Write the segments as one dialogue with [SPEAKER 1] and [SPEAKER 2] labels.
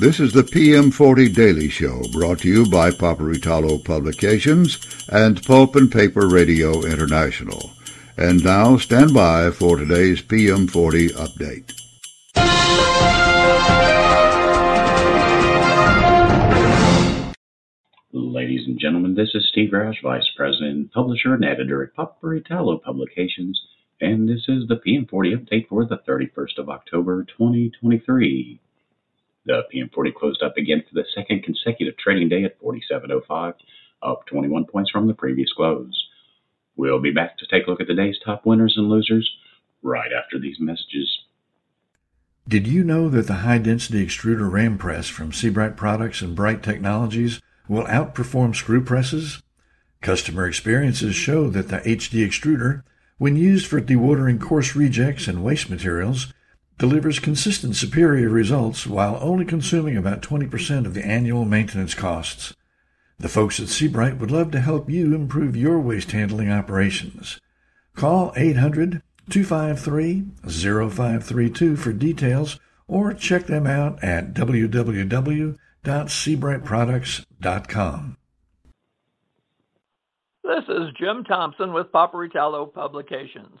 [SPEAKER 1] This is the PM40 Daily Show brought to you by Paperitalo Publications and Pulp and Paper Radio International. And now stand by for today's PM40 update.
[SPEAKER 2] Ladies and gentlemen, this is Steve Roush, Vice President, Publisher, and Editor at Paperitalo Publications, and this is the PM40 update for the 31st of October 2023. The PM40 closed up again for the second consecutive trading day at 47.05, up 21 points from the previous close. We'll be back to take a look at the day's top winners and losers right after these messages.
[SPEAKER 3] Did you know that the high density extruder ram press from Sebright Products and Bright Technologies will outperform screw presses? Customer experiences show that the HD extruder, when used for dewatering coarse rejects and waste materials, delivers consistent superior results while only consuming about 20% of the annual maintenance costs. The folks at Sebright would love to help you improve your waste handling operations. Call 800 253 0532 for details or check them out at www.sebrightproducts.com.
[SPEAKER 4] This is Jim Thompson with Paperitalo Publications.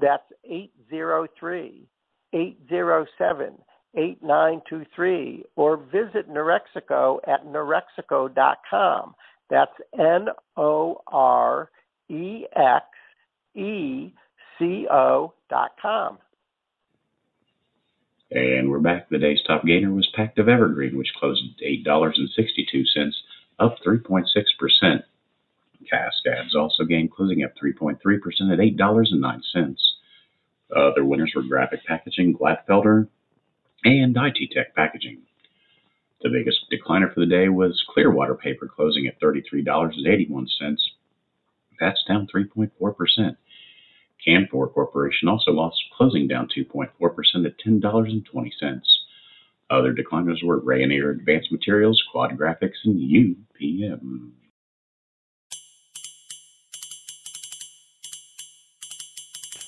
[SPEAKER 5] That's 803 807 8923 or visit Norexeco at norexeco.com. That's N O R E X E C O dot com.
[SPEAKER 2] And we're back. The day's top gainer was Pactiv Evergreen, which closed at $8.62, up 3.6%. Cascades also gained, closing up 3.3% at $8.09. Other winners were Graphic Packaging, Glatfelter, and IT Tech Packaging. The biggest decliner for the day was Clearwater Paper, closing at $33.81. That's down 3.4%. Canfor Corporation also lost, closing down 2.4% at $10.20. Other decliners were Rayonier Advanced Materials, Quad Graphics, and UPM.